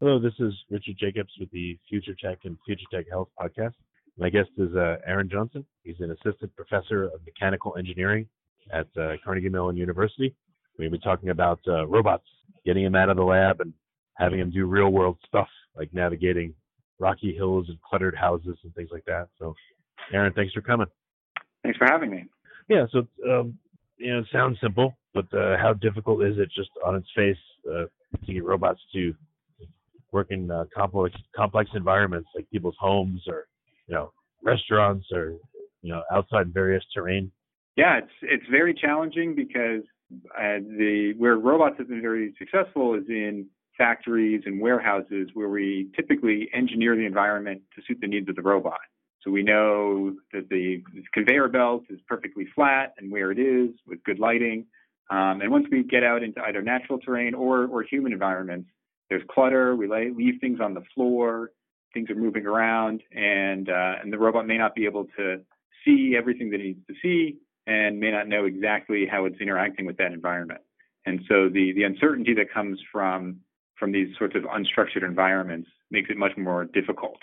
Hello, this is Richard Jacobs with the Future Tech and Future Tech Health podcast. My guest is uh, Aaron Johnson. He's an assistant professor of mechanical engineering at uh, Carnegie Mellon University. We'll be talking about uh, robots, getting them out of the lab and having them do real world stuff like navigating rocky hills and cluttered houses and things like that. So, Aaron, thanks for coming. Thanks for having me. Yeah, so um, you know, it sounds simple, but uh, how difficult is it just on its face uh, to get robots to work in uh, complex complex environments like people's homes or you know restaurants or you know outside various terrain? Yeah, it's it's very challenging because uh, the where robots have been very successful is in factories and warehouses where we typically engineer the environment to suit the needs of the robot. So we know that the conveyor belt is perfectly flat and where it is with good lighting. Um, and once we get out into either natural terrain or, or human environments, there's clutter. We lay, leave things on the floor. Things are moving around, and uh, and the robot may not be able to see everything that it needs to see, and may not know exactly how it's interacting with that environment. And so the the uncertainty that comes from from these sorts of unstructured environments makes it much more difficult.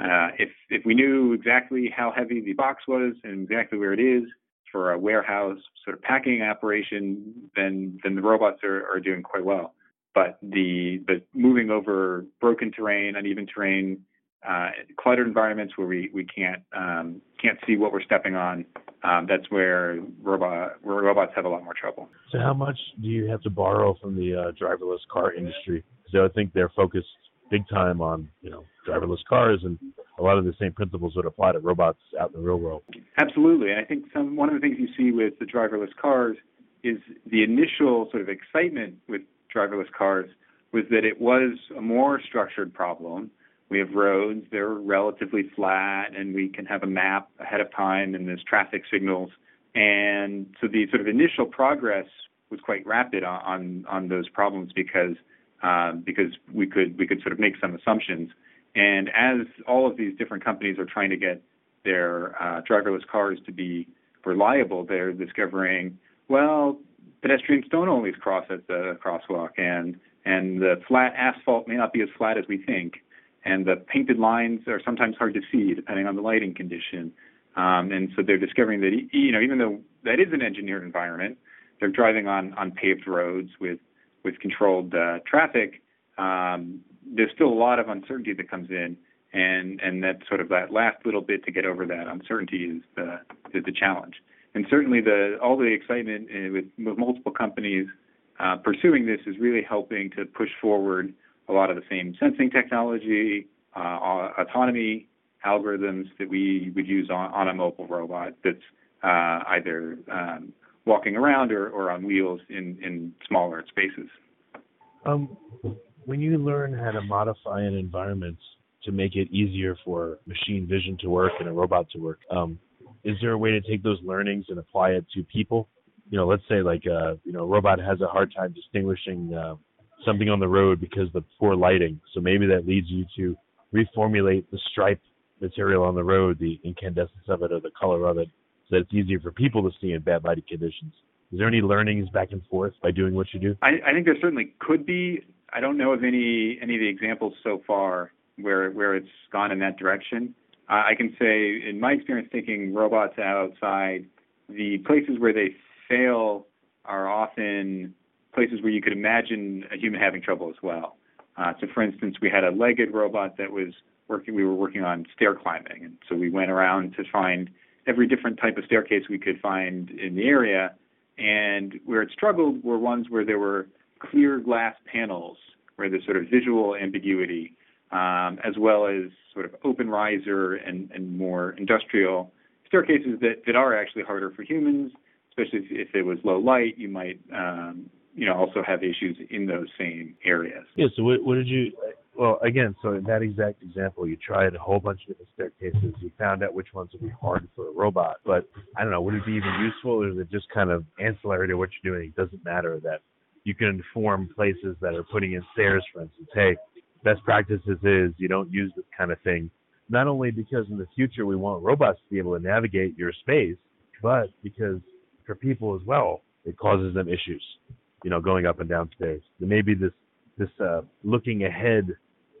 Uh, if if we knew exactly how heavy the box was and exactly where it is for a warehouse sort of packing operation, then then the robots are, are doing quite well but the the moving over broken terrain, uneven terrain, uh, cluttered environments where we we can't um, can't see what we're stepping on, um, that's where robot where robots have a lot more trouble. So how much do you have to borrow from the uh, driverless car industry? Because I think they're focused big time on you know driverless cars and a lot of the same principles would apply to robots out in the real world. Absolutely, and I think some one of the things you see with the driverless cars is the initial sort of excitement with driverless cars was that it was a more structured problem. We have roads, they're relatively flat, and we can have a map ahead of time, and there's traffic signals. And so the sort of initial progress was quite rapid on on, on those problems because um, because we could we could sort of make some assumptions. And as all of these different companies are trying to get their uh, driverless cars to be reliable, they're discovering, well, pedestrians don't always cross at the crosswalk, and and the flat asphalt may not be as flat as we think, and the painted lines are sometimes hard to see depending on the lighting condition. Um, and so they're discovering that you know even though that is an engineered environment, they're driving on on paved roads with with controlled uh, traffic. Um, there's still a lot of uncertainty that comes in, and and that sort of that last little bit to get over that uncertainty is the is the challenge and certainly the all the excitement uh, with, with multiple companies uh, pursuing this is really helping to push forward a lot of the same sensing technology, uh, autonomy algorithms that we would use on, on a mobile robot that's uh, either um, walking around or, or on wheels in, in smaller spaces. Um, when you learn how to modify an environment to make it easier for machine vision to work and a robot to work, um, is there a way to take those learnings and apply it to people? You know, let's say like uh, you know, a robot has a hard time distinguishing uh, something on the road because of the poor lighting. So maybe that leads you to reformulate the stripe material on the road, the incandescence of it or the color of it, so that it's easier for people to see in bad lighting conditions. Is there any learnings back and forth by doing what you do? I, I think there certainly could be. I don't know of any any of the examples so far where where it's gone in that direction. I can say, in my experience taking robots outside, the places where they fail are often places where you could imagine a human having trouble as well. Uh, so, for instance, we had a legged robot that was working. We were working on stair climbing, and so we went around to find every different type of staircase we could find in the area. And where it struggled were ones where there were clear glass panels, where there's sort of visual ambiguity, um, as well as sort of open riser and, and more industrial staircases that, that are actually harder for humans, especially if, if it was low light. You might um, you know also have issues in those same areas. Yeah. So what, what did you? Well, again, so in that exact example, you tried a whole bunch of different staircases. You found out which ones would be hard for a robot. But I don't know, would it be even useful, or is it just kind of ancillary to what you're doing? It doesn't matter that you can inform places that are putting in stairs, for instance. Hey, best practices is you don't use this kind of thing. Not only because in the future we want robots to be able to navigate your space, but because for people as well, it causes them issues you know, going up and down stairs. There may be this this uh, looking ahead,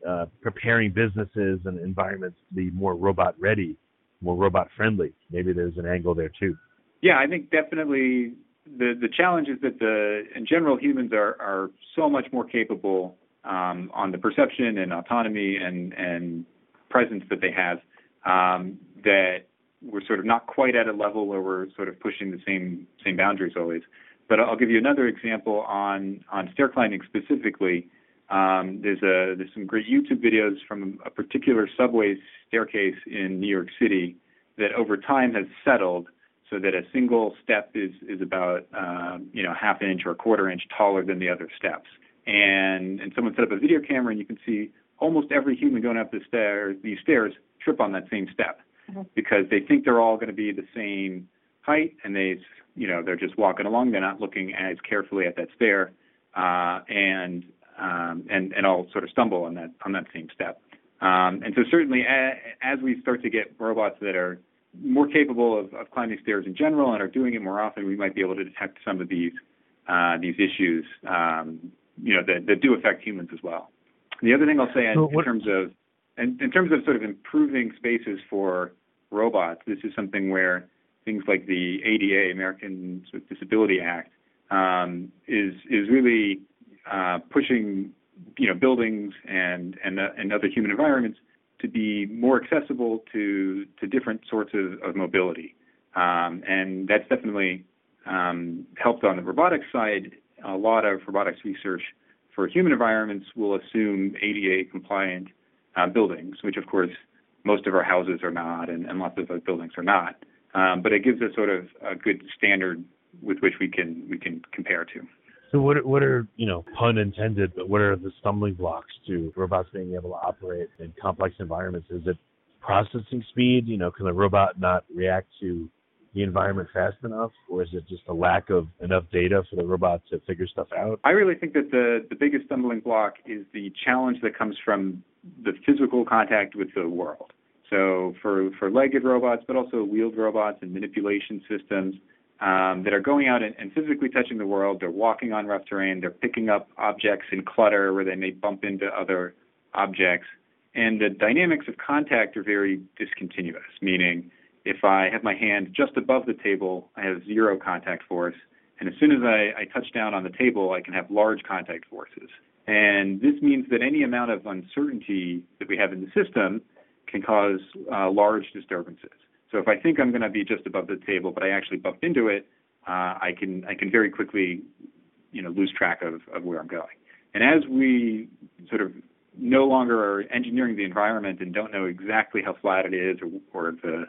uh, preparing businesses and environments to be more robot ready, more robot friendly. Maybe there's an angle there too. Yeah, I think definitely the the challenge is that the in general humans are are so much more capable um, on the perception and autonomy and and presence that they have um, that we're sort of not quite at a level where we're sort of pushing the same same boundaries always. But I'll give you another example on on stair climbing specifically. Um, there's a there's some great YouTube videos from a particular subway staircase in New York City that over time has settled so that a single step is is about um, you know half an inch or a quarter inch taller than the other steps. And and someone set up a video camera and you can see almost every human going up the stairs these stairs trip on that same step mm-hmm. because they think they're all going to be the same height and they you know they're just walking along they're not looking as carefully at that stair uh, and um, and and all sort of stumble on that on that same step um, and so certainly a, as we start to get robots that are more capable of, of climbing stairs in general and are doing it more often we might be able to detect some of these uh, these issues um, you know that, that do affect humans as well the other thing I'll say in, in terms of in, in terms of sort of improving spaces for robots this is something where things like the ADA, Americans with Disability Act, um, is is really uh, pushing you know buildings and and uh, and other human environments to be more accessible to to different sorts of, of mobility, um, and that's definitely um, helped on the robotics side. A lot of robotics research for human environments will assume ADA compliant uh, buildings, which of course most of our houses are not, and, and lots of other buildings are not. Um, but it gives us sort of a good standard with which we can we can compare to. So what what are you know pun intended, but what are the stumbling blocks to robots being able to operate in complex environments? Is it processing speed? You know, can the robot not react to the environment fast enough, or is it just a lack of enough data for the robot to figure stuff out? I really think that the the biggest stumbling block is the challenge that comes from the physical contact with the world. So for, for legged robots, but also wheeled robots and manipulation systems um, that are going out and, and physically touching the world, they're walking on rough terrain, they're picking up objects in clutter where they may bump into other objects. And the dynamics of contact are very discontinuous, meaning if I have my hand just above the table, I have zero contact force. And as soon as I, I touch down on the table, I can have large contact forces. And this means that any amount of uncertainty that we have in the system can cause uh, large disturbances. So if I think I'm going to be just above the table, but I actually bump into it, uh, I can I can very quickly, you know, lose track of, of where I'm going. And as we sort of no longer are engineering the environment and don't know exactly how flat it is or, or the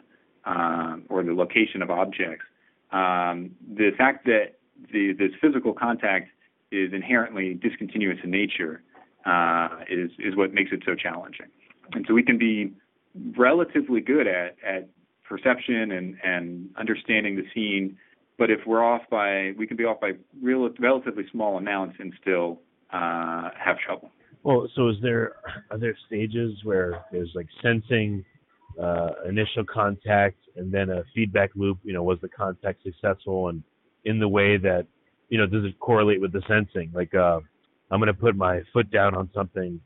uh, or the location of objects, um, the fact that the, this physical contact is inherently discontinuous in nature uh, is is what makes it so challenging. And so we can be relatively good at at perception and and understanding the scene. But if we're off by, we can be off by real, relatively small amounts and still uh, have trouble. Well, so is there are there stages where there's like sensing, uh, initial contact, and then a feedback loop? You know, was the contact successful, and in the way that you know, does it correlate with the sensing? Like, uh, I'm going to put my foot down on something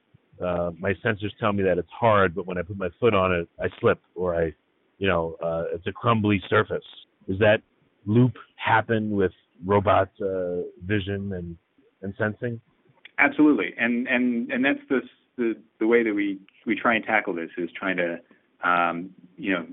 uh, my sensors tell me that it's hard, but when I put my foot on it, I slip or I, you know, uh, it's a crumbly surface. Does that loop happen with robot uh, vision and, and sensing? Absolutely, and and and that's the the the way that we we try and tackle this is trying to um, you know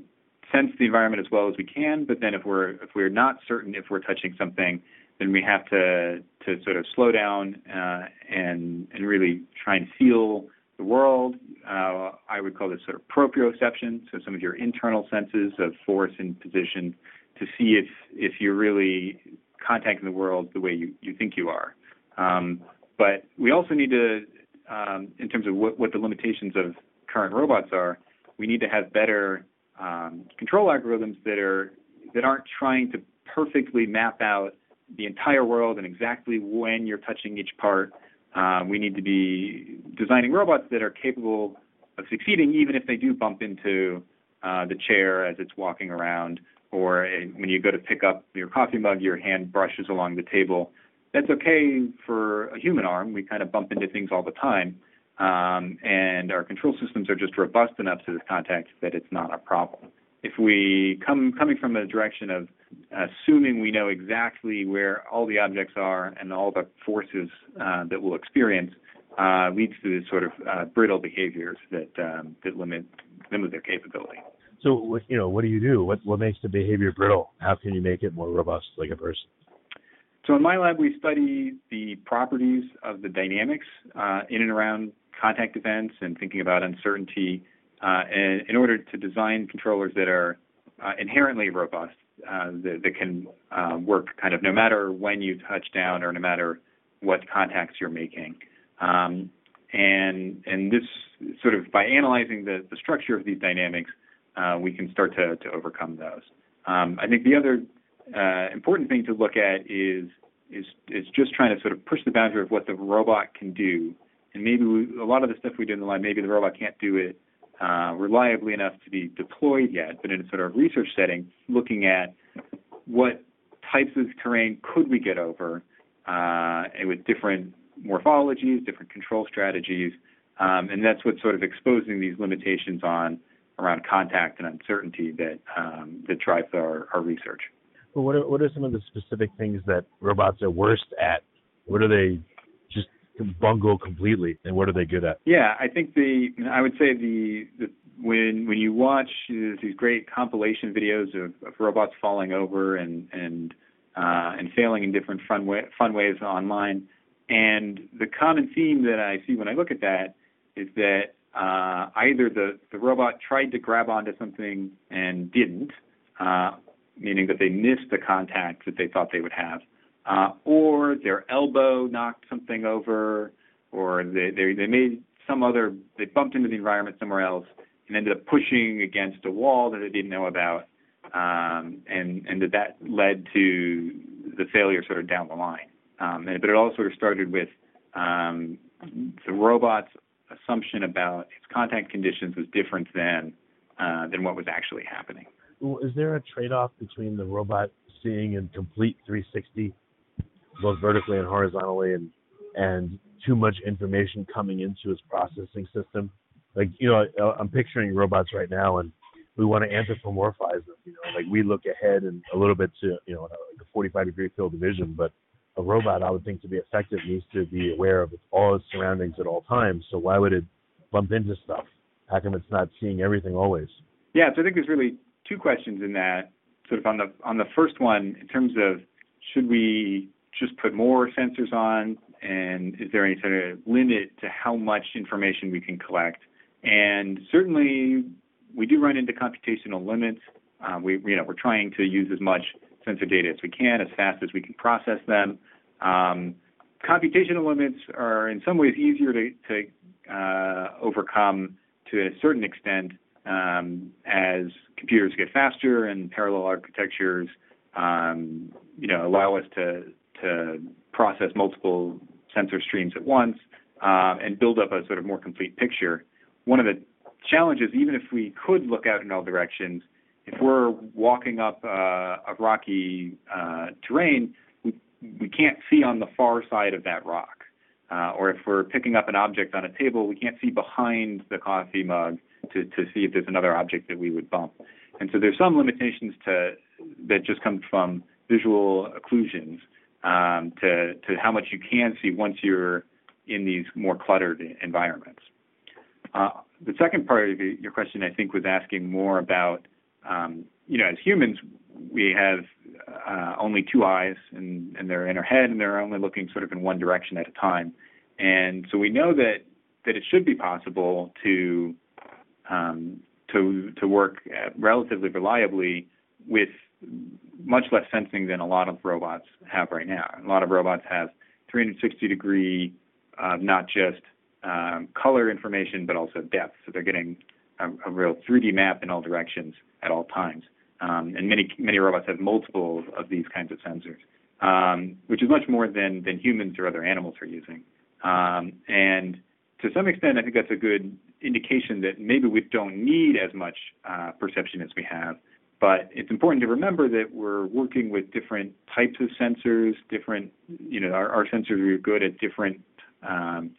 sense the environment as well as we can. But then if we're if we're not certain if we're touching something, then we have to to sort of slow down uh, and and really try and feel the world. Uh, I would call this sort of proprioception, so some of your internal senses of force and position to see if if you're really contacting the world the way you, you think you are. Um, but we also need to, um, in terms of what, what the limitations of current robots are, we need to have better um, control algorithms that are that aren't trying to perfectly map out the entire world and exactly when you're touching each part. Uh, we need to be designing robots that are capable of succeeding, even if they do bump into uh, the chair as it's walking around, or uh, when you go to pick up your coffee mug, your hand brushes along the table. That's okay for a human arm. We kind of bump into things all the time. Um, and our control systems are just robust enough to this context that it's not a problem. If we come coming from a direction of assuming we know exactly where all the objects are and all the forces uh, that we'll experience, uh, leads to this sort of uh, brittle behaviors that um, that limit limit their capability. So, you know, what do you do? What what makes the behavior brittle? How can you make it more robust, like a person? So, in my lab, we study the properties of the dynamics uh, in and around contact events and thinking about uncertainty uh, in, in order to design controllers that are uh, inherently robust, uh, that, that, can uh, work kind of no matter when you touch down or no matter what contacts you're making. Um, and and this sort of by analyzing the, the structure of these dynamics, uh, we can start to, to overcome those. Um, I think the other uh, important thing to look at is is is just trying to sort of push the boundary of what the robot can do and maybe we, a lot of the stuff we do in the lab, maybe the robot can't do it uh, reliably enough to be deployed yet. But in a sort of research setting, looking at what types of terrain could we get over, uh, with different morphologies, different control strategies, um, and that's what's sort of exposing these limitations on around contact and uncertainty that um, that drives our, our research. Well, what are, what are some of the specific things that robots are worst at? What are they bungle completely, and what are they good at? Yeah, I think the I would say the, the when when you watch these great compilation videos of, of robots falling over and and uh, and failing in different fun way, fun ways online, and the common theme that I see when I look at that is that uh, either the the robot tried to grab onto something and didn't, uh, meaning that they missed the contact that they thought they would have, uh, or their elbow knocked something over, or they, they they made some other they bumped into the environment somewhere else and ended up pushing against a wall that they didn't know about, um, and and that that led to the failure sort of down the line. Um, and, but it all sort of started with um, the robot's assumption about its contact conditions was different than uh, than what was actually happening. Is there a trade-off between the robot seeing in complete 360 both vertically and horizontally, and and too much information coming into its processing system. Like you know, I'm picturing robots right now, and we want to anthropomorphize them. You know, like we look ahead and a little bit to you know like a 45 degree field of vision, but a robot, I would think, to be effective, needs to be aware of all its surroundings at all times. So why would it bump into stuff? How come it's not seeing everything always? Yeah, so I think there's really two questions in that. Sort of on the on the first one, in terms of should we just put more sensors on? And is there any sort of limit to how much information we can collect? And certainly, we do run into computational limits. Uh, we, you know, we're trying to use as much sensor data as we can, as fast as we can process them. Um, computational limits are in some ways easier to, to uh, overcome to a certain extent um, as computers get faster and parallel architectures, um, you know, allow us to to process multiple sensor streams at once um, and build up a sort of more complete picture. One of the challenges, even if we could look out in all directions, if we're walking up uh, a rocky uh, terrain, we, we can't see on the far side of that rock. Uh, or if we're picking up an object on a table, we can't see behind the coffee mug to, to see if there's another object that we would bump. And so there's some limitations to that just come from visual occlusions um, to to how much you can see once you're in these more cluttered environments. Uh, the second part of your question, I think, was asking more about, um, you know, as humans, we have uh, only two eyes, and, and they're in our head, and they're only looking sort of in one direction at a time. And so we know that that it should be possible to um, to to work relatively reliably with much less sensing than a lot of robots have right now. A lot of robots have 360 degree, uh, not just um, color information, but also depth. So they're getting a, a, real 3D map in all directions at all times. Um, and many many robots have multiple of these kinds of sensors, um, which is much more than than humans or other animals are using. Um, and to some extent, I think that's a good indication that maybe we don't need as much uh, perception as we have. But it's important to remember that we're working with different types of sensors, different, you know, our, our sensors are good at different, um,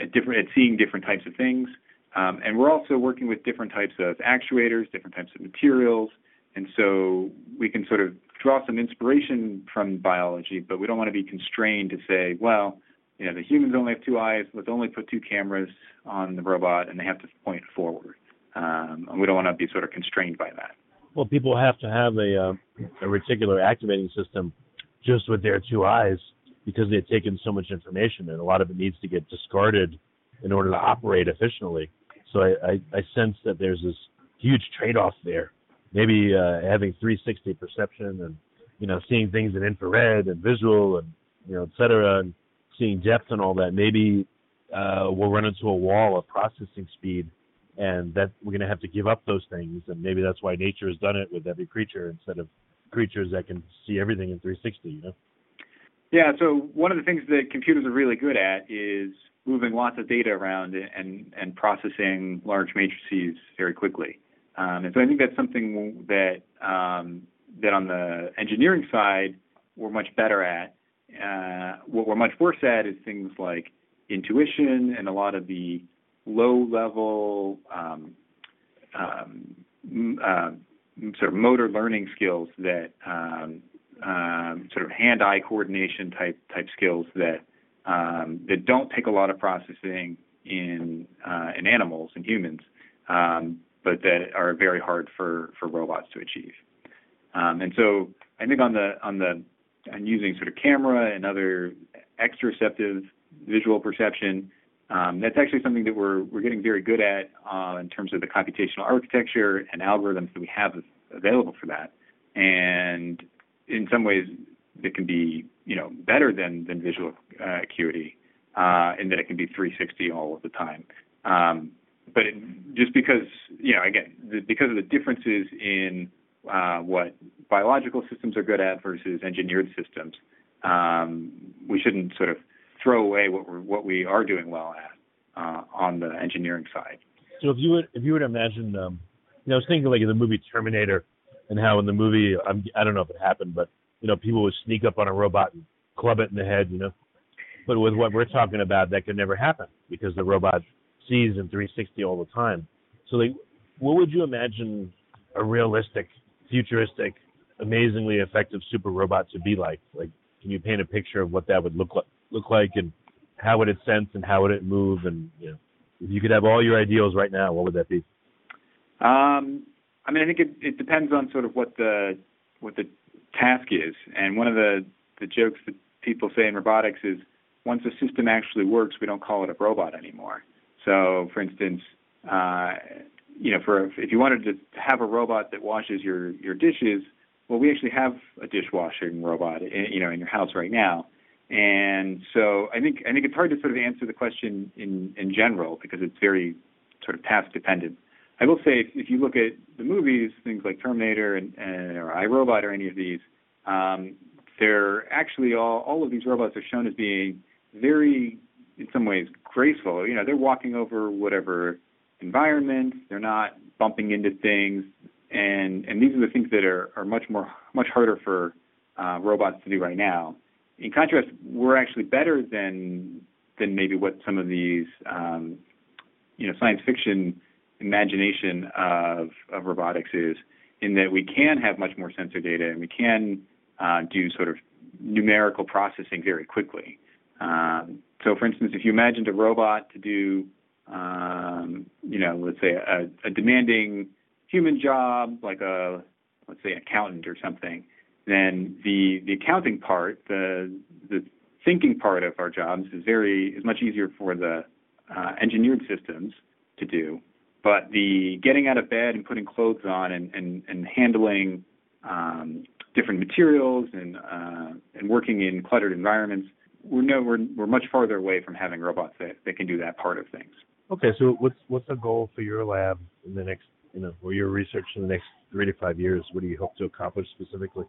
at different, at seeing different types of things. Um, and we're also working with different types of actuators, different types of materials. And so we can sort of draw some inspiration from biology, but we don't want to be constrained to say, well, you know, the humans only have two eyes. Let's only put two cameras on the robot, and they have to point forward. Um, and we don't want to be sort of constrained by that. Well, people have to have a uh, a reticular activating system just with their two eyes because they've taken so much information, and a lot of it needs to get discarded in order to operate efficiently. So I, I, I sense that there's this huge trade-off there. Maybe uh, having 360 perception and you know seeing things in infrared and visual and you know et cetera, and seeing depth and all that, maybe uh, we'll run into a wall of processing speed, and that we're going to have to give up those things. And maybe that's why nature has done it with every creature instead of creatures that can see everything in 360. You know. Yeah. So one of the things that computers are really good at is moving lots of data around and and processing large matrices very quickly. Um, and so I think that's something that um, that on the engineering side we're much better at. Uh, what we're much worse at is things like intuition and a lot of the low level um, um, uh, sort of motor learning skills that um, um, sort of hand-eye coordination type type skills that um, that don't take a lot of processing in uh, in animals and humans, um, but that are very hard for for robots to achieve. and so I think on the on the using sort of camera and other exteroceptive visual perception. Um, that's actually something that we're we're getting very good at uh, in terms of the computational architecture and algorithms that we have available for that. And in some ways, it can be you know better than than visual uh, acuity, uh, in that it can be 360 all of the time. Um, but it, just because you know again the, because of the differences in uh, what biological systems are good at versus engineered systems. Um, we shouldn't sort of throw away what we're what we are doing well at uh, on the engineering side. So if you would if you would imagine, um, you know, I was thinking like in the movie Terminator, and how in the movie I'm, I don't know if it happened, but you know, people would sneak up on a robot and club it in the head, you know. But with what we're talking about, that could never happen because the robot sees in 360 all the time. So, like, what would you imagine a realistic, futuristic amazingly effective super robot to be like? Like, can you paint a picture of what that would look like, look like, and how would it sense and how would it move? And you know, if you could have all your ideals right now, what would that be? Um, I mean, I think it, it depends on sort of what the what the task is. And one of the the jokes that people say in robotics is, once a system actually works, we don't call it a robot anymore. So, for instance, uh, you know, for if you wanted to have a robot that washes your your dishes, well, we actually have a dishwashing robot, in, you know, in your house right now. And so I think I think it's hard to sort of answer the question in in general because it's very sort of task dependent. I will say if, if you look at the movies, things like Terminator and, and or iRobot or any of these, um, they're actually all all of these robots are shown as being very, in some ways, graceful. You know, they're walking over whatever environment. They're not bumping into things and and these are the things that are are much more much harder for uh, robots to do right now. In contrast, we're actually better than than maybe what some of these um, you know science fiction imagination of of robotics is, in that we can have much more sensor data and we can uh, do sort of numerical processing very quickly. Um, so, for instance, if you imagined a robot to do, um, you know, let's say a, a demanding human job, like a let's say accountant or something, then the the accounting part, the the thinking part of our jobs is very is much easier for the uh, engineered systems to do. But the getting out of bed and putting clothes on and and, and handling um, different materials and uh, and working in cluttered environments, we're no we're we're much farther away from having robots that, that can do that part of things. Okay, so what's what's the goal for your lab in the next you know or your research in the next three to five years? What do you hope to accomplish specifically?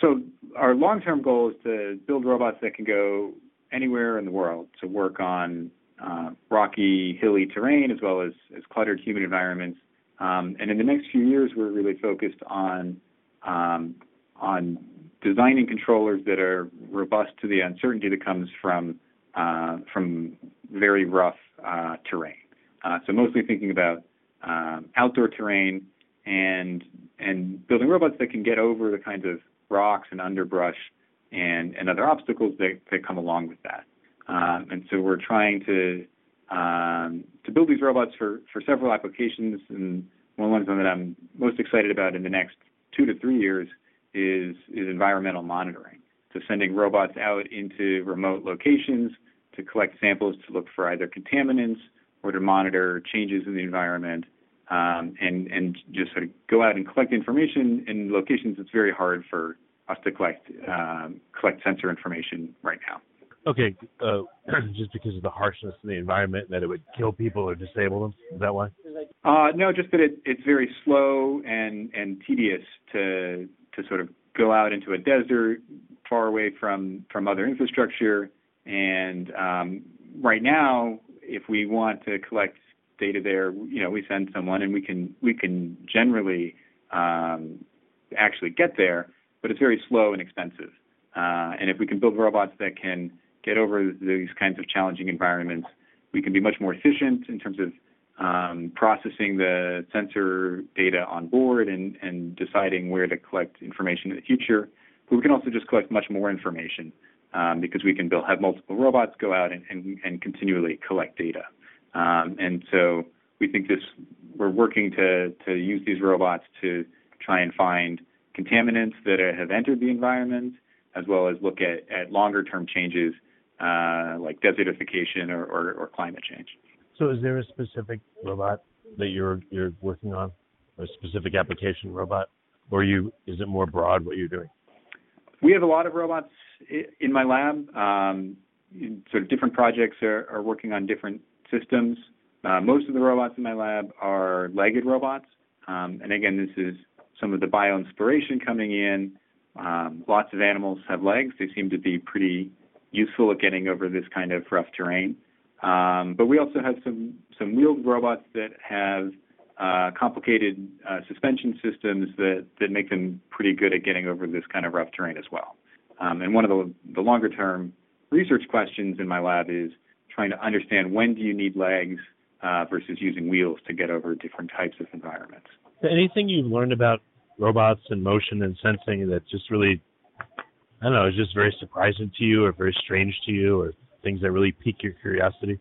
So our long-term goal is to build robots that can go anywhere in the world to work on uh, rocky, hilly terrain as well as, as cluttered human environments. Um, and in the next few years, we're really focused on um, on designing controllers that are robust to the uncertainty that comes from uh, from very rough uh, terrain. Uh, so mostly thinking about um, outdoor terrain and and building robots that can get over the kinds of rocks and underbrush and, and other obstacles that, that come along with that. Um, and so we're trying to um, to build these robots for, for several applications. And one of the ones that I'm most excited about in the next two to three years is is environmental monitoring. So sending robots out into remote locations to collect samples to look for either contaminants or to monitor changes in the environment um, and and just sort of go out and collect information in locations that's very hard for us to collect um, collect sensor information right now. Okay, uh, just because of the harshness of the environment, that it would kill people or disable them. Is that why? Uh, no, just that it, it's very slow and and tedious to to sort of go out into a desert far away from from other infrastructure. And um, right now, if we want to collect data there, you know, we send someone and we can we can generally um, actually get there, but it's very slow and expensive. Uh, and if we can build robots that can get over these kinds of challenging environments. We can be much more efficient in terms of um, processing the sensor data on board and, and deciding where to collect information in the future. But we can also just collect much more information um, because we can build, have multiple robots go out and, and, and continually collect data. Um, and so we think this, we're working to, to use these robots to try and find contaminants that have entered the environment, as well as look at, at longer term changes uh, like desertification or, or, or, climate change. So, is there a specific robot that you're you're working on, or a specific application robot, or you is it more broad what you're doing? We have a lot of robots in my lab. Um, sort of different projects are, are working on different systems. Uh, most of the robots in my lab are legged robots, um, and again, this is some of the bio inspiration coming in. Um, lots of animals have legs. They seem to be pretty useful at getting over this kind of rough terrain. Um, but we also have some some wheeled robots that have uh, complicated uh, suspension systems that that make them pretty good at getting over this kind of rough terrain as well. Um, and one of the, the longer term research questions in my lab is trying to understand when do you need legs uh, versus using wheels to get over different types of environments. Anything you've learned about robots and motion and sensing that just really I don't know, is just very surprising to you or very strange to you or things that really pique your curiosity?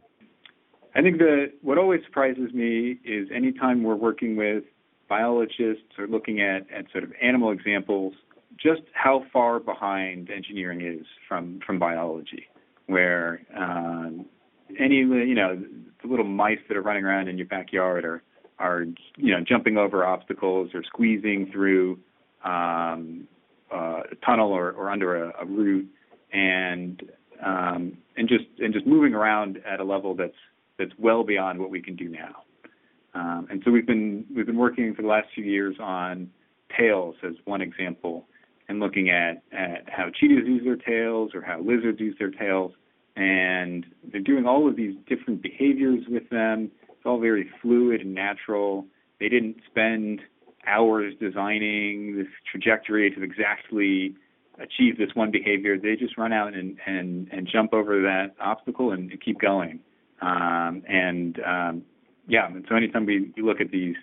I think that what always surprises me is anytime we're working with biologists or looking at, at sort of animal examples, just how far behind engineering is from, from biology, where um, any, you know, the little mice that are running around in your backyard are, are you know, jumping over obstacles or squeezing through um, uh, tunnel or, or under a, a root, and um, and just and just moving around at a level that's that's well beyond what we can do now. Um, and so we've been we've been working for the last few years on tails as one example, and looking at at how cheetahs use their tails or how lizards use their tails, and they're doing all of these different behaviors with them. It's all very fluid and natural. They didn't spend hours designing this trajectory to exactly achieve this one behavior. They just run out and and and jump over that obstacle and, keep going. Um, and um, yeah, and so anytime we, we look at these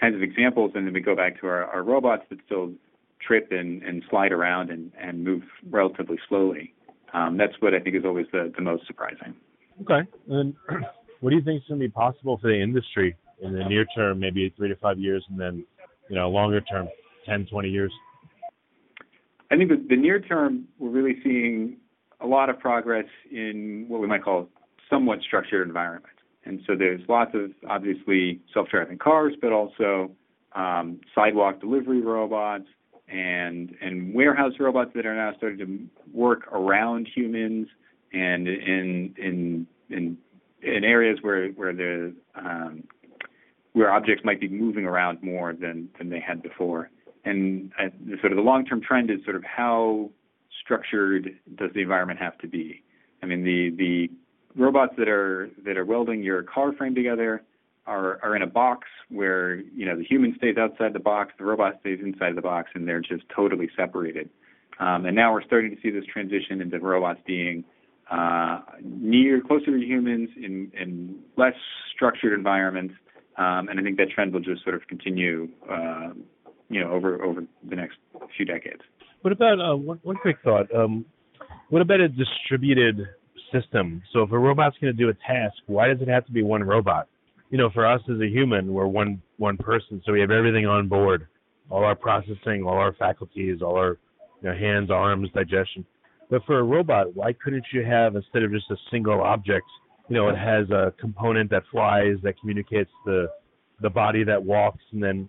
kinds of examples, and then we go back to our, our robots that still trip and, and slide around and, and move relatively slowly. Um, that's what I think is always the, the most surprising. Okay. And what do you think is going to be possible for the industry in the near term, maybe three to five years, and then, you know, longer term, 10, 20 years? I think that the near term, we're really seeing a lot of progress in what we might call somewhat structured environments. And so there's lots of obviously self-driving cars, but also um, sidewalk delivery robots and and warehouse robots that are now starting to work around humans and in in in in areas where where the um, where objects might be moving around more than than they had before. And uh, sort of the long-term trend is sort of how structured does the environment have to be? I mean, the the robots that are that are welding your car frame together are are in a box where you know the human stays outside the box, the robot stays inside the box, and they're just totally separated. Um, and now we're starting to see this transition into robots being uh, near closer to humans in in less structured environments. Um, and I think that trend will just sort of continue, uh, you know, over over the next few decades. What about uh, one, one quick thought? Um, what about a distributed system? So if a robot's going to do a task, why does it have to be one robot? You know, for us as a human, we're one one person, so we have everything on board, all our processing, all our faculties, all our you know, hands, arms, digestion. But for a robot, why couldn't you have instead of just a single object? You know, it has a component that flies that communicates the the body that walks, and then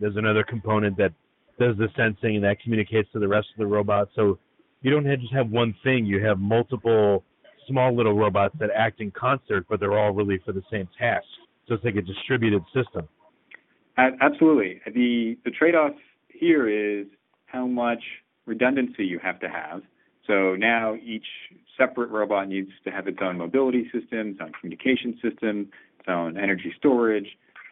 there's another component that does the sensing and that communicates to the rest of the robot. So you don't have, just have one thing; you have multiple small little robots that act in concert, but they're all really for the same task. So it's like a distributed system. Absolutely. The the trade-off here is how much redundancy you have to have. So now each separate robot needs to have its own mobility system, its own communication system, its own energy storage.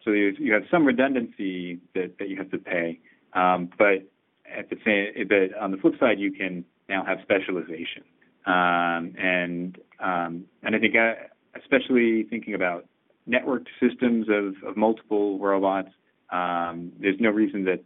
So you, have some redundancy that, that you have to pay. Um, but at the same, but on the flip side, you can now have specialization. Um, and um, and I think uh, especially thinking about networked systems of, of multiple robots, um, there's no reason that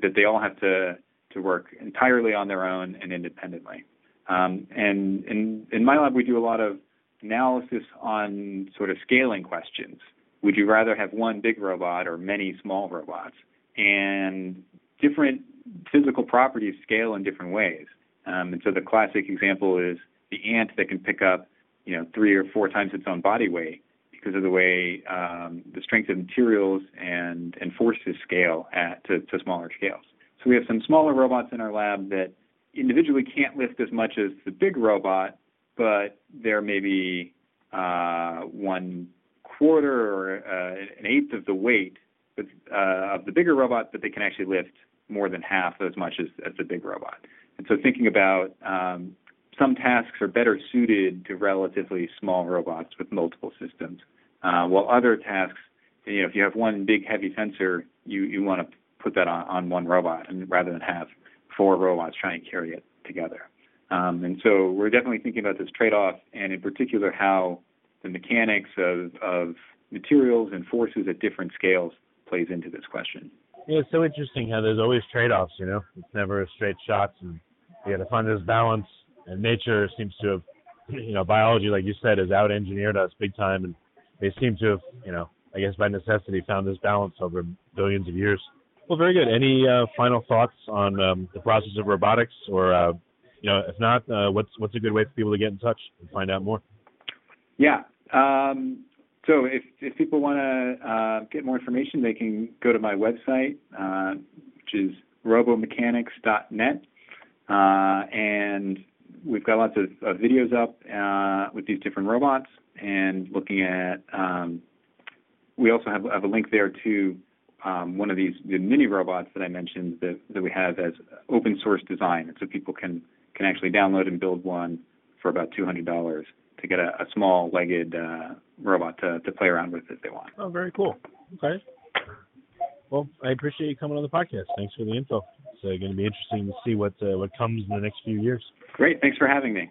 that they all have to to work entirely on their own and independently. Um, and in, in my lab, we do a lot of analysis on sort of scaling questions. Would you rather have one big robot or many small robots? And different physical properties scale in different ways. Um, and so the classic example is the ant that can pick up, you know, three or four times its own body weight because of the way um, the strength of materials and, and forces scale at to, to smaller scales. So we have some smaller robots in our lab that individually can't lift as much as the big robot, but they're maybe uh, one quarter or uh, an eighth of the weight but, uh, of the bigger robot, but they can actually lift more than half as much as, as the big robot. And so thinking about um, some tasks are better suited to relatively small robots with multiple systems, uh, while other tasks, you know, if you have one big heavy sensor, you, you want to put that on, on one robot and rather than have four robots trying to carry it together. Um, and so we're definitely thinking about this trade-off, and in particular how the mechanics of, of materials and forces at different scales plays into this question. Yeah, it's so interesting how there's always trade-offs. You know, it's never a straight shot, and you got to find this balance. And nature seems to have, you know, biology, like you said, has out-engineered us big time, and they seem to have, you know, I guess by necessity, found this balance over billions of years. Well, very good. Any uh, final thoughts on um, the process of robotics, or uh, you know, if not, uh, what's what's a good way for people to get in touch and find out more? Yeah. Um, so if, if people want to uh, get more information, they can go to my website, uh, which is robomechanics.net. Uh, and we've got lots of, of videos up uh, with these different robots and looking at, um, we also have, have, a link there to um, one of these the mini robots that I mentioned that, that we have as open source design. And so people can, can actually download and build one for about $200 to get a, a small legged uh, robot to, to play around with if they want. Oh, very cool. Okay. Well, I appreciate you coming on the podcast. Thanks for the info. It's uh, going to be interesting to see what uh, what comes in the next few years. Great. Thanks for having me.